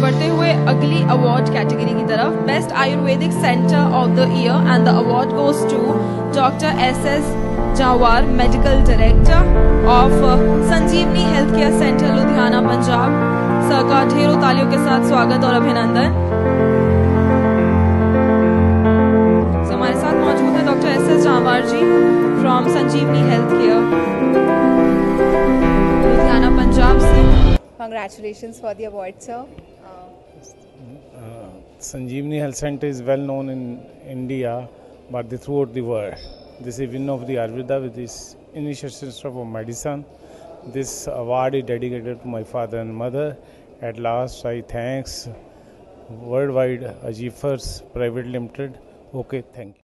बढ़ते हुए अगली अवार्ड कैटेगरी की तरफ़ best ayurvedic centre of the year and the award goes to doctor S S Jawar medical director of Sanjeevani health care centre Ludhiana Punjab sir का ढेरों तालियों के साथ स्वागत और अभिनंदन। हमारे साथ मौजूद है doctor S S Jawar ji from Sanjeevani health care Ludhiana Punjab से Congratulations for the award, sir. Uh, Sanjeevani Health Center is well known in India, but the- throughout the world. This is win of the Ayurveda with this initiation of medicine. This award is dedicated to my father and mother. At last, I thanks Worldwide Achievers Private Limited. Okay, thank you.